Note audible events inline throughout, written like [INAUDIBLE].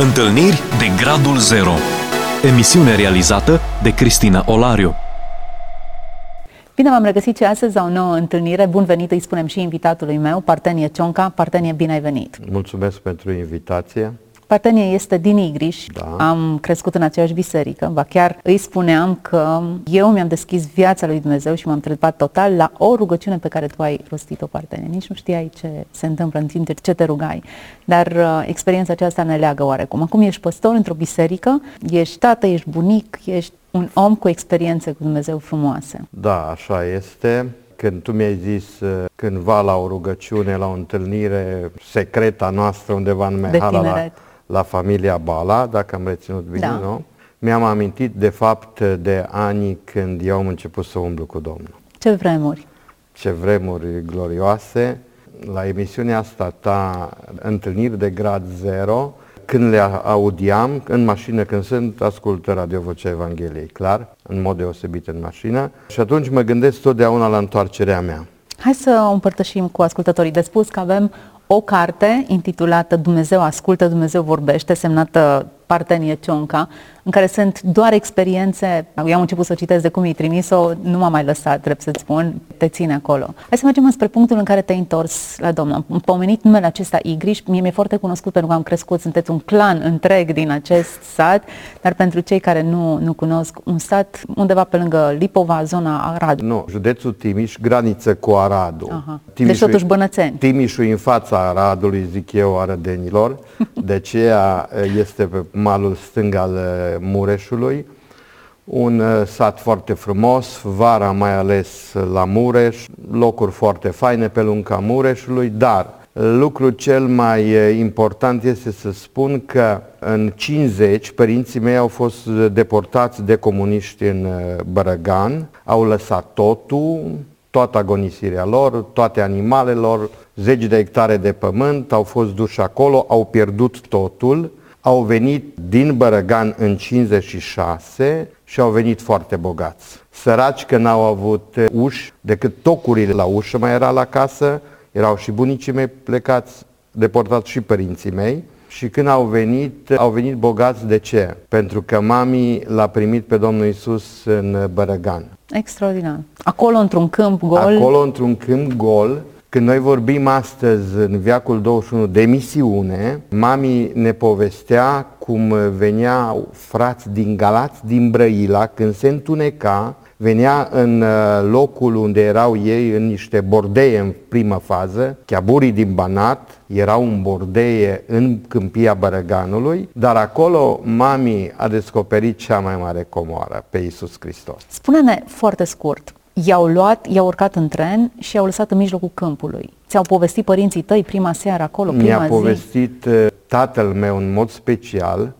Întâlniri de Gradul Zero Emisiune realizată de Cristina Olariu Bine v-am regăsit și astăzi la o nouă întâlnire. Bun venit, îi spunem și invitatului meu, Partenie Cionca. Partenie, bine ai venit! Mulțumesc pentru invitație. Partenie este din Igriș, Da. am crescut în aceeași biserică, ba chiar îi spuneam că eu mi-am deschis viața lui Dumnezeu și m-am trecut total la o rugăciune pe care tu ai rostit-o, Partenie. Nici nu știai ce se întâmplă în timp ce te rugai, dar uh, experiența aceasta ne leagă oarecum. Acum ești păstor într-o biserică, ești tată, ești bunic, ești un om cu experiențe cu Dumnezeu frumoase. Da, așa este. Când tu mi-ai zis uh, cândva la o rugăciune, la o întâlnire secretă a noastră undeva în Mehala, la, tineret. La familia Bala, dacă am reținut bine, Da. nu? Mi-am amintit de fapt de anii când eu am început să umblu cu Domnul. Ce vremuri! Ce vremuri glorioase! La emisiunea asta ta, Întâlniri de Grad Zero, când le audiam în mașină, când sunt, ascult Radio Vocea Evangheliei, clar, în mod deosebit în mașină. Și atunci mă gândesc totdeauna la întoarcerea mea. Hai să o împărtășim cu ascultătorii. De spus că avem o carte intitulată Dumnezeu ascultă, Dumnezeu vorbește, semnată Partenie Cionca, în care sunt doar experiențe. Eu am început să o citesc de cum i-ai trimis-o, nu m-am mai lăsat, trebuie să-ți spun, te ține acolo. Hai să mergem înspre punctul în care te-ai întors la Domnul. Am pomenit numele acesta Igriș, mie mi-e foarte cunoscut pentru că am crescut, sunteți un clan întreg din acest sat, dar pentru cei care nu, nu cunosc, un sat undeva pe lângă Lipova, zona Arad. Nu, județul Timiș, graniță cu Aradul. Aha. Deci totuși bănățeni. Timișul e în fața Aradului, zic eu, arădenilor. [LAUGHS] De aceea este pe malul stâng al eh, Mureșului. Un eh, sat foarte frumos, vara mai ales la Mureș, locuri foarte faine pe lunga Mureșului, dar lucrul cel mai eh, important este să spun că în 50 părinții mei au fost deportați de comuniști în eh, Bărăgan, au lăsat totul, toată agonisirea lor, toate animalelor, zeci de hectare de pământ, au fost duși acolo, au pierdut totul, au venit din Bărăgan în 56 și au venit foarte bogați. Săraci că n-au avut eh, uși, decât tocurile la ușă mai era la casă, erau și bunicii mei plecați, deportați și părinții mei. Și când au venit, au venit bogați de ce? Pentru că mami l-a primit pe Domnul Isus în Bărăgan. Extraordinar. Acolo, într-un câmp gol, Acolo, într-un câmp gol, când noi vorbim astăzi, în viacul 21, de misiune, mami ne povestea cum veneau frați din Galați, din Brăila, când se întuneca, venea în uh, locul unde erau ei, în niște bordeie în primă fază, chiaburii din Banat, erau în bordeie în câmpia Bărăganului, dar acolo mami a descoperit cea mai mare comoară, pe Iisus Hristos. spune-ne foarte scurt. I-au luat, i-au urcat în tren și i-au lăsat în mijlocul câmpului. Ți-au povestit părinții tăi prima seară acolo, prima Mi-a zi? povestit uh, tatăl meu în mod special,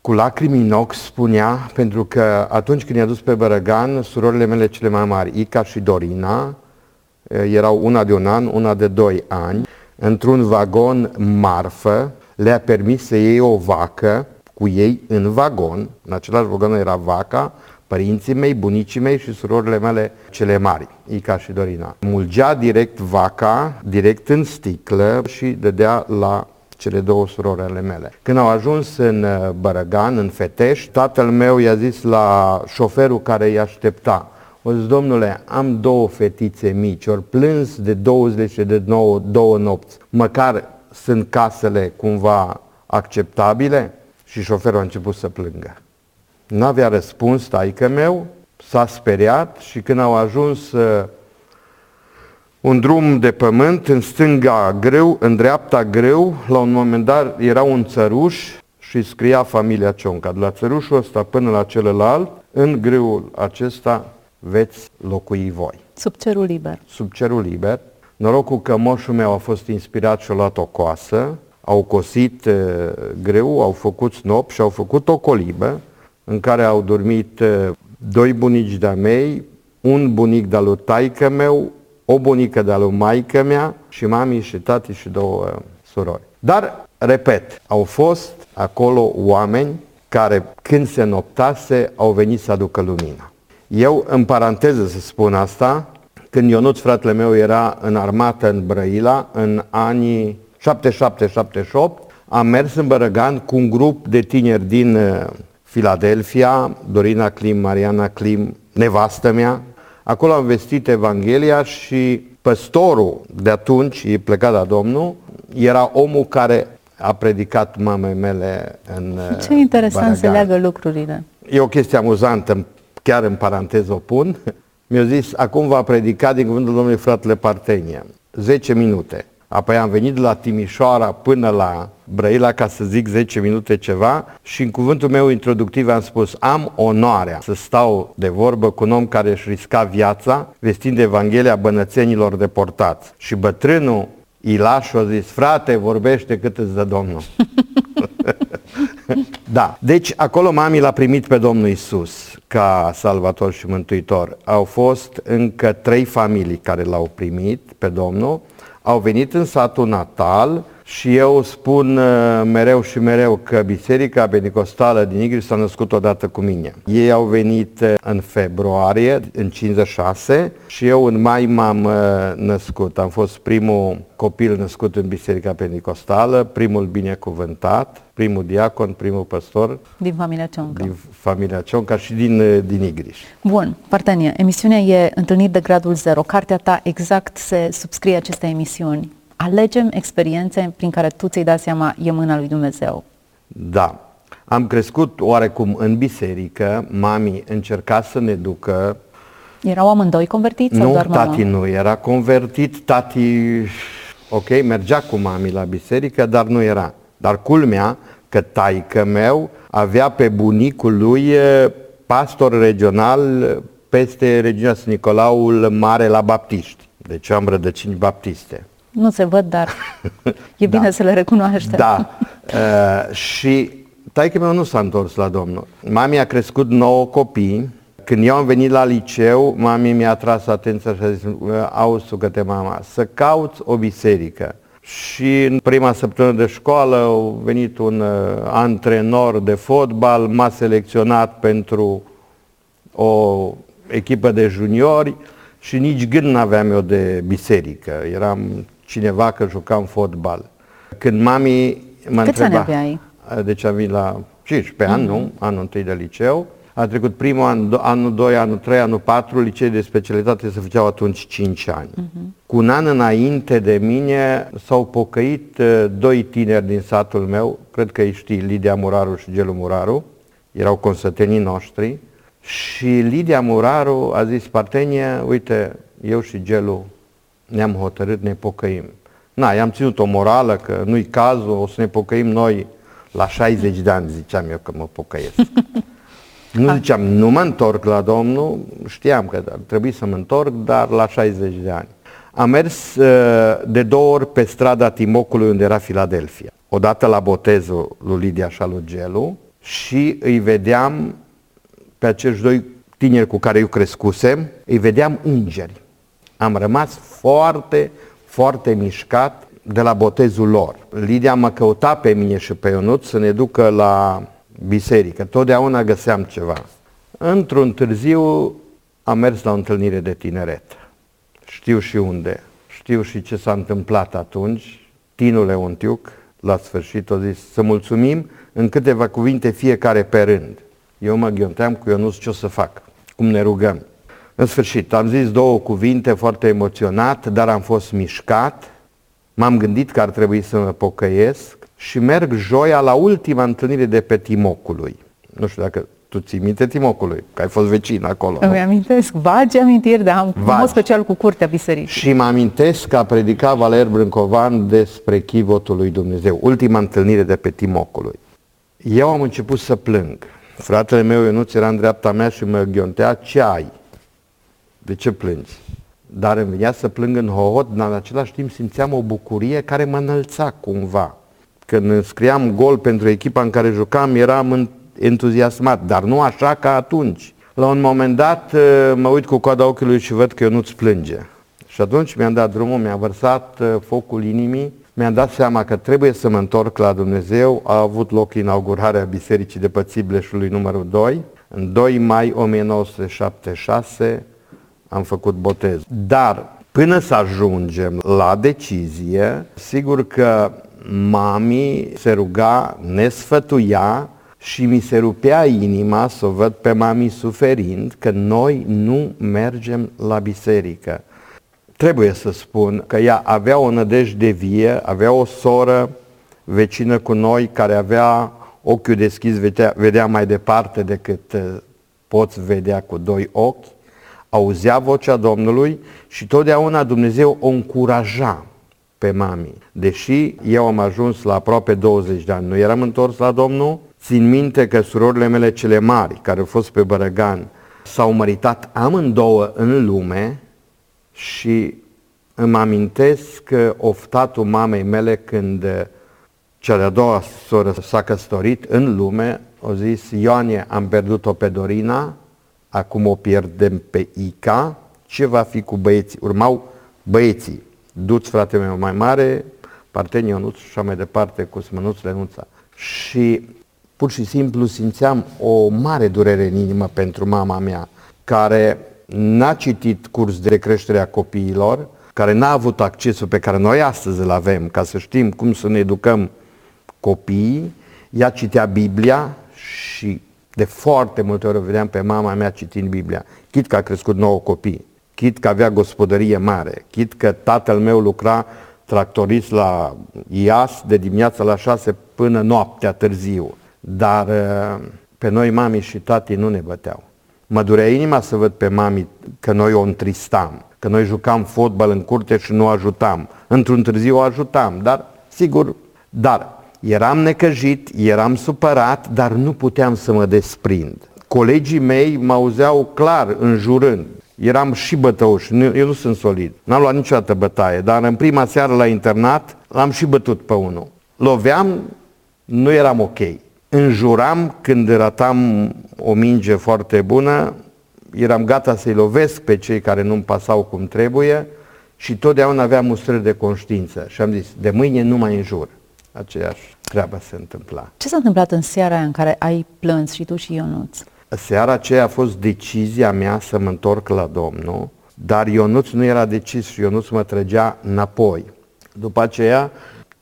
cu lacrimi în ochi spunea, pentru că atunci când i-a dus pe Bărăgan, surorile mele cele mai mari, Ica și Dorina, uh, erau una de un an, una de doi ani, într-un vagon marfă, le-a permis să iei o vacă cu ei în vagon, în același vagon era vaca, părinții mei, bunicii mei și surorile mele cele mari, Ica și Dorina. Mulgea direct vaca, direct în sticlă și dădea la cele două surori ale mele. Când au ajuns în uh, Bărăgan, în Fetești, tatăl meu i-a zis la șoferul care îi aștepta, o zis, domnule, am două fetițe mici, ori plâns de două zile și de nouă, două nopți, măcar sunt casele cumva acceptabile? Și șoferul a început să plângă. N-avea răspuns taică meu, s-a speriat și când au ajuns uh, un drum de pământ, în stânga greu, în dreapta greu, la un moment dat era un țăruș și scria familia Cionca. De la țărușul ăsta până la celălalt, în greul acesta veți locui voi Sub cerul liber. sub cerul liber. Norocul că moșul meu a fost inspirat și a luat o coasă, au cosit uh, greu, au făcut snop și au făcut o colibă în care au dormit uh, doi bunici de-a mei, un bunic de-al lui taică meu, o bunică de-a lui maică mea și mami și tati și două uh, surori. Dar, repet, au fost acolo oameni care când se noptase au venit să aducă lumina. Eu, în paranteză să spun asta, când Ionuț, fratele meu, era în armată în Brăila, în anii 77-78, am mers în Bărăgan cu un grup de tineri din uh, Filadelfia, Dorina Clim, Mariana Clim, nevastă mea. Acolo am vestit Evanghelia și păstorul de atunci, e plecat la Domnul, era omul care a predicat mamei mele în Ce interesant Bărăgan. se leagă lucrurile. E o chestie amuzantă, chiar în paranteză o pun. Mi-a zis, acum va predica din cuvântul Domnului fratele Partenia. 10 minute. Apoi am venit de la Timișoara până la Brăila ca să zic 10 minute ceva și în cuvântul meu introductiv am spus am onoarea să stau de vorbă cu un om care își risca viața vestind Evanghelia bănățenilor deportați. Și bătrânul Ilașu a zis, frate, vorbește cât îți dă Domnul. [LAUGHS] da, deci acolo mami l-a primit pe Domnul Isus ca salvator și mântuitor. Au fost încă trei familii care l-au primit pe Domnul, au venit în satul natal și eu spun uh, mereu și mereu că Biserica Pentecostală din Igri s-a născut odată cu mine. Ei au venit uh, în februarie, în 56 și eu în mai m-am uh, născut. Am fost primul copil născut în Biserica Pentecostală, primul binecuvântat, primul diacon, primul păstor Din familia Cioncă. din familia Cionca și din, din Igriș. Bun, Partenie, emisiunea e Întâlniri de Gradul Zero. Cartea ta exact se subscrie aceste emisiuni. Alegem experiențe prin care tu ți-ai dat seama e mâna lui Dumnezeu. Da. Am crescut oarecum în biserică, mami încerca să ne ducă, Erau amândoi convertiți sau nu, doar mama? tati nu era convertit, tati, ok, mergea cu mami la biserică, dar nu era. Dar culmea că taică meu avea pe bunicul lui eh, pastor regional peste regiunea Sfânt Nicolaul Mare la Baptiști. Deci eu am rădăcini baptiste. Nu se văd, dar [LAUGHS] e bine Da. să le recunoaște. Da. Uh, și taică meu nu s-a întors la Domnul. Mami a crescut nouă copii. Când eu am venit la liceu, mami mi-a tras atenția și a zis, auzi că te mama, să cauți o biserică. Și în prima săptămână de școală a venit un uh, antrenor de fotbal, m-a selecționat pentru o echipă de juniori și nici gând n-aveam eu de biserică. Eram cineva că jucam fotbal. Când mami mă Câți ani întreba... aveai? Deci am venit la 15 ani, nu? Anul întâi de liceu. A trecut primul an, do- anul 2, anul 3, anul 4, licei de specialitate se făceau atunci 5 ani. Cu un an înainte de mine s-au pocăit uh, doi tineri din satul meu, cred că îi știi, Lidia Muraru și Gelu Muraru, erau consătenii noștri, și Lidia Muraru a zis, Partenie, uite, eu și Gelu ne-am hotărât, ne pocăim. Na, i-am ținut o morală că nu-i cazul, o să ne pocăim noi la 60 de ani, ziceam eu că mă pocăiesc. [LAUGHS] Nu ziceam, nu mă întorc la Domnul, știam că ar trebui să mă întorc, dar la 60 de ani. Am mers uh, de două ori pe strada Timocului unde era Filadelfia. Odată la botezul lui Lidia și al lui Gelu și îi vedeam pe acești doi tineri cu care eu crescusem, îi vedeam îngeri. Am rămas foarte, foarte mișcat de la botezul lor. Lidia mă căuta pe mine și pe Ionut să ne ducă la biserică. Totdeauna găseam ceva. Într-un târziu am mers la o întâlnire de tineret. Știu și unde. Știu și ce s-a întâmplat atunci. Tinule Untiuc, la sfârșit, a zis să mulțumim în câteva cuvinte fiecare pe rând. Eu mă ghionteam cu Ionuț ce o să fac, cum ne rugăm. În sfârșit, am zis două cuvinte foarte emoționat, dar am fost mișcat. M-am gândit că ar trebui să mă pocăiesc și merg joia la ultima întâlnire de pe Timocului. Nu știu dacă tu ții minte Timocului, că ai fost vecin acolo. nu? Îmi amintesc, vagi amintiri, dar am în Vagi. mod special cu curtea bisericii. Și mă amintesc că a predicat Valer Brâncovan despre chivotul lui Dumnezeu, ultima întâlnire de pe Timocului. Eu am început să plâng. Fratele meu Ionuț era în dreapta mea și mă ghiontea, ce ai? De ce plângi? Dar îmi venea să plâng în hohot, dar în același timp simțeam o bucurie care mă înălța cumva. Când înscriam gol pentru echipa în care jucam, eram în- entuziasmat, dar nu așa ca atunci. La un moment dat uh, mă uit cu coada ochiului și văd că eu nu-ți plânge. Și atunci mi-am dat drumul, mi-a vărsat uh, focul inimii, mi-am dat seama că trebuie să mă întorc la Dumnezeu. A avut loc inaugurarea Bisericii de Pățibleșului numărul 2. În 2 mai 1976 am făcut botez. Dar până să ajungem la decizie, sigur că mami se ruga, ne sfătuia și mi se rupea inima să o văd pe mami suferind că noi nu mergem la biserică. Trebuie să spun că ea avea o nădejde vie, avea o soră vecină cu noi care avea ochiul deschis, vedea, vedea mai departe decât uh, poți vedea cu doi ochi, auzea vocea Domnului și totdeauna Dumnezeu o încuraja pe mami. Deși eu am ajuns la aproape 20 de ani, nu eram întors la Domnul, țin minte că surorile mele cele mari, care au fost pe Bărăgan, s-au măritat amândouă în lume și îmi amintesc că oftatul mamei mele când cea de-a doua soră s-a căsătorit în lume, au zis, Ioanie, am pierdut-o pe Dorina, acum o pierdem pe Ica, ce va fi cu băieții? Urmau băieții, Duț, fratele meu mai mare, Parteni Ionuț și așa mai departe, cu Smănuț Lenuța. Și pur și simplu simțeam o mare durere în inimă pentru mama mea, care n-a citit curs de creștere a copiilor, care n-a avut accesul pe care noi astăzi îl avem, ca să știm cum să ne educăm copiii, ea citea Biblia și de foarte multe ori vedeam pe mama mea citind Biblia. Chit că a crescut nouă copii, chit că avea gospodărie mare, chit că tatăl meu lucra tractorist la IAS de dimineața la 6 până noaptea târziu. Dar uh, pe noi mami și tati nu ne băteau. Mă durea inima să văd pe mami că noi o întristam, că noi jucam fotbal în curte și nu o ajutam. Într-un târziu o ajutam, dar sigur, dar eram necăjit, eram supărat, dar nu puteam să mă desprind. Colegii mei mă auzeau clar înjurând. Eram și bătăuș, eu nu sunt solid. N-am luat niciodată bătaie, dar în prima seară la internat l-am și bătut pe unul. Loveam, nu eram ok. Înjuram când ratam o minge foarte bună, eram gata să-i lovesc pe cei care nu-mi pasau cum trebuie și totdeauna aveam mustrări de conștiință. Și am zis, de mâine nu mai înjur aceeași treabă se întâmpla. Ce s-a întâmplat în seara aia în care ai plâns și tu și Ionuț? Seara aceea a fost decizia mea să mă întorc la Domnul, dar Ionuț nu era decis și Ionuț mă trăgea înapoi. După aceea,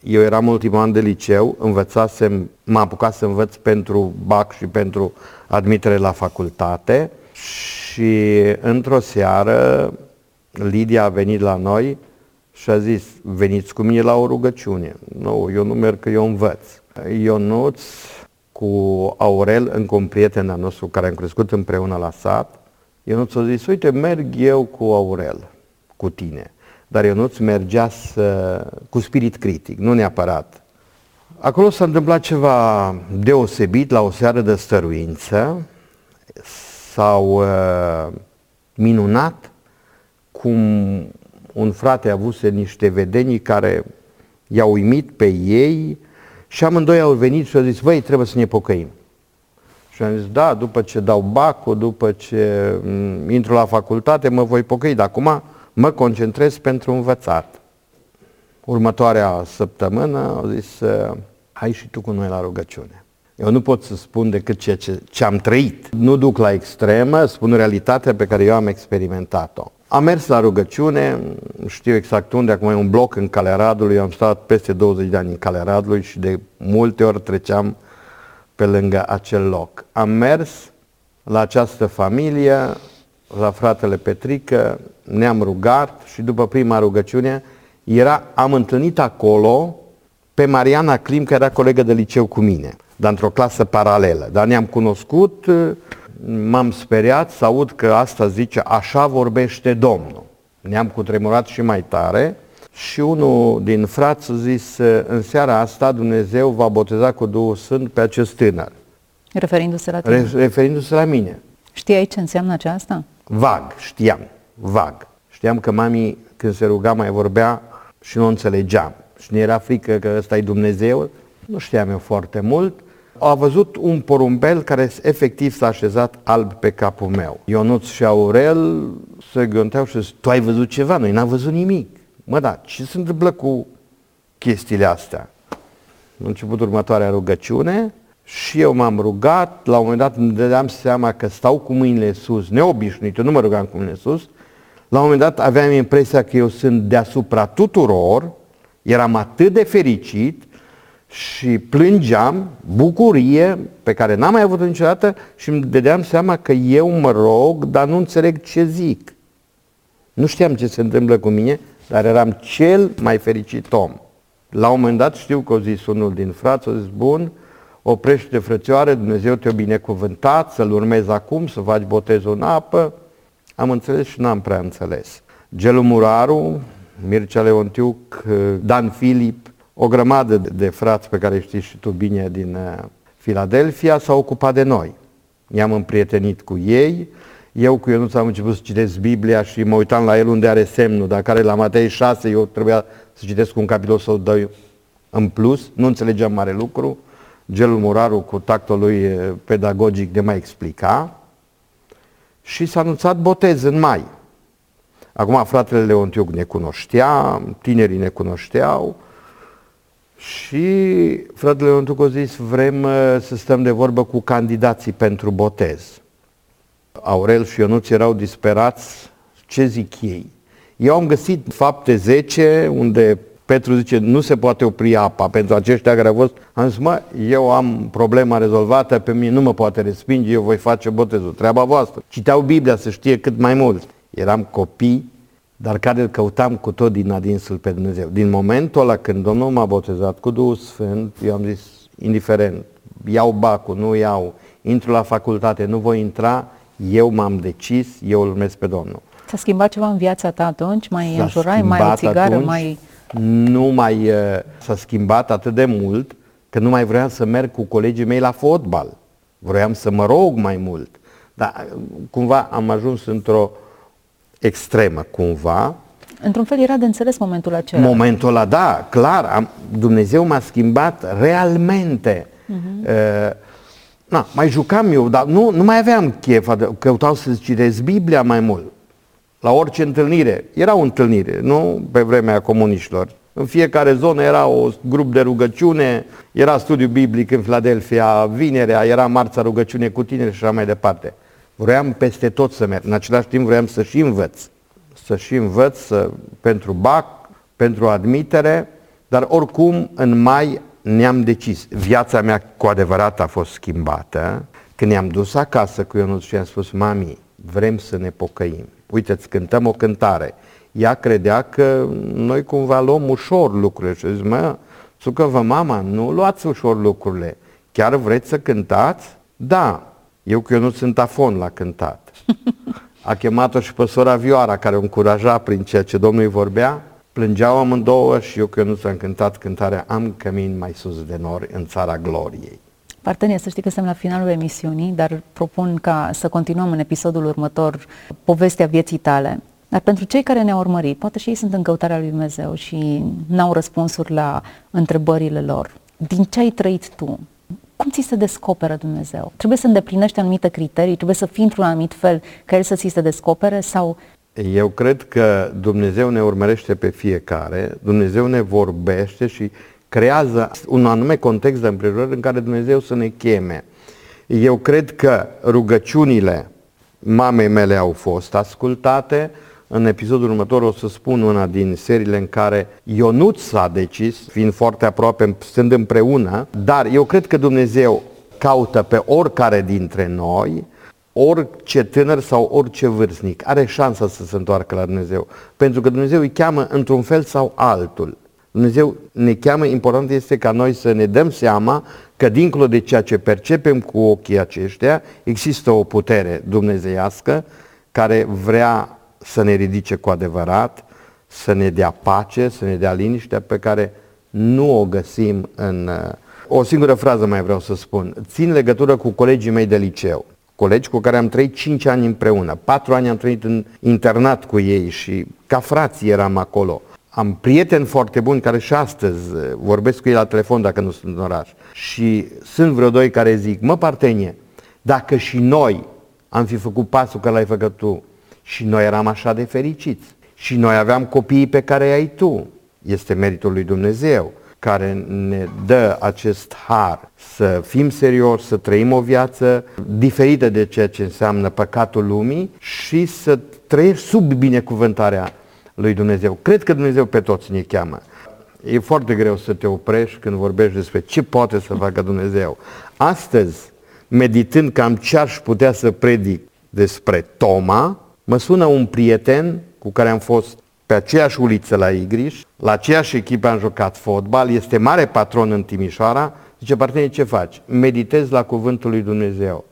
eu eram ultimul an de liceu, învățasem, m-am apucat să învăț pentru BAC și pentru admitere la facultate și într-o seară Lidia a venit la noi și a zis, veniți cu mine la o rugăciune. Nu, eu nu merg că eu învăț. Ionuț cu Aurel, încă un prieten al nostru care am crescut împreună la sat, Ionuț a zis, uite, merg eu cu Aurel, cu tine. Dar Ionuț mergea să, cu spirit critic, nu neapărat. Acolo s-a întâmplat ceva deosebit la o seară de stăruință. S-au uh, minunat cum un frate avuse niște vedenii care i-au uimit pe ei și amândoi au venit și au zis, băi, trebuie să ne pocăim. Și am zis, da, după ce dau bacul, după ce mm, intru la facultate, mă voi pocăi, dar acum mă concentrez pentru învățat. Următoarea săptămână au zis, hai și tu cu noi la rugăciune. Eu nu pot să spun decât ceea ce, ce am trăit. Nu duc la extremă, spun realitatea pe care eu am experimentat-o. Am mers la rugăciune, știu exact unde, acum e un bloc în Caleradului, am stat peste 20 de ani în Caleradului și de multe ori treceam pe lângă acel loc. Am mers la această familie, la fratele Petrică, ne-am rugat și după prima rugăciune era, am întâlnit acolo pe Mariana Clim, care era colegă de liceu cu mine, dar într-o clasă paralelă. Dar ne-am cunoscut, m-am speriat să aud că asta zice, așa vorbește Domnul. Ne-am cutremurat și mai tare și unul din frați a zis, în seara asta Dumnezeu va boteza cu Duhul Sfânt pe acest tânăr. Referindu-se la tine? Referindu-se la mine. Știai ce înseamnă aceasta? Vag, știam, vag. Știam că mami, când se ruga, mai vorbea și nu înțelegeam. Și ne era frică că ăsta e Dumnezeu. Nu știam eu foarte mult a văzut un porumbel care efectiv s-a așezat alb pe capul meu. Ionuț și Aurel se gândeau și zic, tu ai văzut ceva? Noi n-am văzut nimic. Mă, da, ce se întâmplă cu chestiile astea? În început următoarea rugăciune și eu m-am rugat, la un moment dat îmi dădeam seama că stau cu mâinile sus, neobișnuit, eu nu mă rugam cu mâinile sus, la un moment dat aveam impresia că eu sunt deasupra tuturor, eram atât de fericit și plângeam, bucurie pe care n-am mai avut niciodată și îmi dădeam seama că eu mă rog, dar nu înțeleg ce zic. Nu știam ce se întâmplă cu mine, dar eram cel mai fericit om. La un moment dat știu că a zis unul din frați, a zis, bun, oprește frățioare, Dumnezeu te-a binecuvântat, să-L urmezi acum, să faci botezul în apă. Am înțeles și n-am prea înțeles. Gelu Muraru, Mircea Leontiuc, Dan Filip, o grămadă de frați pe care știi și tu bine din uh, Filadelfia s-au ocupat de noi. I-am împrietenit cu ei, eu cu Ionuț am început să citesc Biblia și mă uitam la el unde are semnul, dar care la Matei 6 eu trebuia să citesc un capitol sau doi în plus, nu înțelegeam mare lucru. Gelul Muraru cu tactul lui uh, pedagogic de mai explica și s-a anunțat botez în mai. Acum fratele Leontiuc ne cunoștea, tinerii ne cunoșteau și fratele Leontiuc a zis vrem uh, să stăm de vorbă cu candidații pentru botez. Aurel și Ionuț erau disperați, ce zic ei? Eu am găsit fapte 10 unde Petru zice, nu se poate opri apa pentru aceștia care au fost. Am zis, mă, eu am problema rezolvată, pe mine nu mă poate respinge, eu voi face botezul, treaba voastră. Citeau Biblia să știe cât mai mult. Eram copii, dar care îl căutam cu tot din adinsul pe Dumnezeu. Din momentul ăla când Domnul m-a botezat cu Duhul Sfânt, eu am zis, indiferent, iau bacul, nu iau, intru la facultate, nu voi intra, eu m-am decis, eu îl urmez pe Domnul. S-a schimbat ceva în viața ta atunci? Mai înjurai, mai o țigară, atunci, mai... Nu mai uh, s-a schimbat atât de mult că nu mai vreau să merg cu colegii mei la fotbal. Vroiam să mă rog mai mult. Dar uh, cumva am ajuns într-o extremă, cumva. Într-un fel era de înțeles momentul acela. Momentul ăla, da, clar. Am, Dumnezeu m-a schimbat realmente. Uh-huh. Uh, na, mai jucam eu, dar nu, nu mai aveam chef, căutau să citesc Biblia mai mult la orice întâlnire. Era o întâlnire, nu pe vremea comuniștilor. În fiecare zonă era o grup de rugăciune, era studiu biblic în Filadelfia, vinerea, era marța rugăciune cu tineri și așa mai departe. Vroiam peste tot să merg. În același timp vroiam să și învăț. Să și învăț să, pentru BAC, pentru admitere, dar oricum în mai ne-am decis. Viața mea cu adevărat a fost schimbată când ne-am dus acasă cu Ionuț și am spus, mami, vrem să ne pocăim uite, îți cântăm o cântare. Ea credea că noi cumva luăm ușor lucrurile și zic, mă, vă mama, nu luați ușor lucrurile. Chiar vreți să cântați? Da. Eu că eu nu sunt afon la cântat. [LAUGHS] A chemat-o și pe sora Vioara, care o încuraja prin ceea ce Domnul îi vorbea. Plângeau amândouă și eu că eu nu am cântat cântarea Am cămin mai sus de nori în țara gloriei. Parteneri, să știi că suntem la finalul emisiunii, dar propun ca să continuăm în episodul următor povestea vieții tale. Dar pentru cei care ne-au urmărit, poate și ei sunt în căutarea lui Dumnezeu și n-au răspunsuri la întrebările lor. Din ce ai trăit tu? Cum ți se descoperă Dumnezeu? Trebuie să îndeplinești anumite criterii, trebuie să fii într-un anumit fel ca El să ți se descopere sau eu cred că Dumnezeu ne urmărește pe fiecare, Dumnezeu ne vorbește și creează un anume context de împrejurări în care Dumnezeu să ne cheme. Eu cred că rugăciunile mamei mele au fost ascultate. În episodul următor o să spun una din seriile în care Ionut s-a decis, fiind foarte aproape, stând împreună, dar eu cred că Dumnezeu caută pe oricare dintre noi, orice tânăr sau orice vârstnic are șansa să se întoarcă la Dumnezeu. Pentru că Dumnezeu îi cheamă într-un fel sau altul. Dumnezeu ne cheamă, important este ca noi să ne dăm seama că dincolo de ceea ce percepem cu ochii aceștia, există o putere dumnezeiască care vrea să ne ridice cu adevărat, să ne dea pace, să ne dea liniștea pe care nu o găsim în... Uh, o singură frază mai vreau să spun. Țin legătură cu colegii mei de liceu. Colegi cu care am trăit 5 ani împreună. 4 ani am trăit în internat cu ei și ca frații eram acolo. Am prieteni foarte buni care și astăzi uh, vorbesc cu ei la telefon dacă nu sunt în oraș. Și sunt vreo doi care zic, mă partenie, dacă și noi am fi făcut pasul că l-ai făcut tu și noi eram așa de fericiți și noi aveam copiii pe care ai tu, este meritul lui Dumnezeu care ne dă acest har să fim serioși, să trăim o viață diferită de ceea ce înseamnă păcatul lumii și să trăiești sub binecuvântarea lui Dumnezeu. Cred că Dumnezeu pe toți ne cheamă. E foarte greu să te oprești când vorbești despre ce poate să facă Dumnezeu. Astăzi, meditând cam ce aș putea să predic despre Toma, mă sună un prieten cu care am fost pe aceeași uliță la Igriș, la aceeași echipă am jucat fotbal, este mare patron în Timișoara, zice, partener, ce faci? Meditez la cuvântul lui Dumnezeu.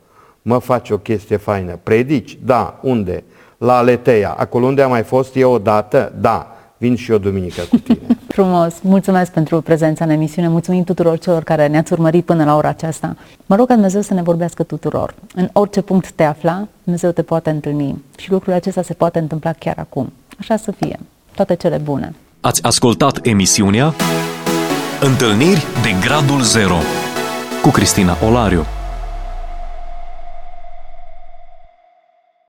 Mă faci o chestie faină. Predici? Da. Unde? La Aleteia. Acolo unde am mai fost eu odată? Da. Vin și eu duminică cu tine. [LAUGHS] Frumos! Mulțumesc pentru prezența în emisiune, mulțumim tuturor celor care ne-ați urmărit până la ora aceasta. Mă rog ca Dumnezeu să ne vorbească tuturor. În orice punct te afla, Dumnezeu te poate întâlni și lucrul acesta se poate întâmpla chiar acum. Așa să fie. Toate cele bune. Ați ascultat emisiunea Întâlniri de Gradul Zero cu Cristina Olariu.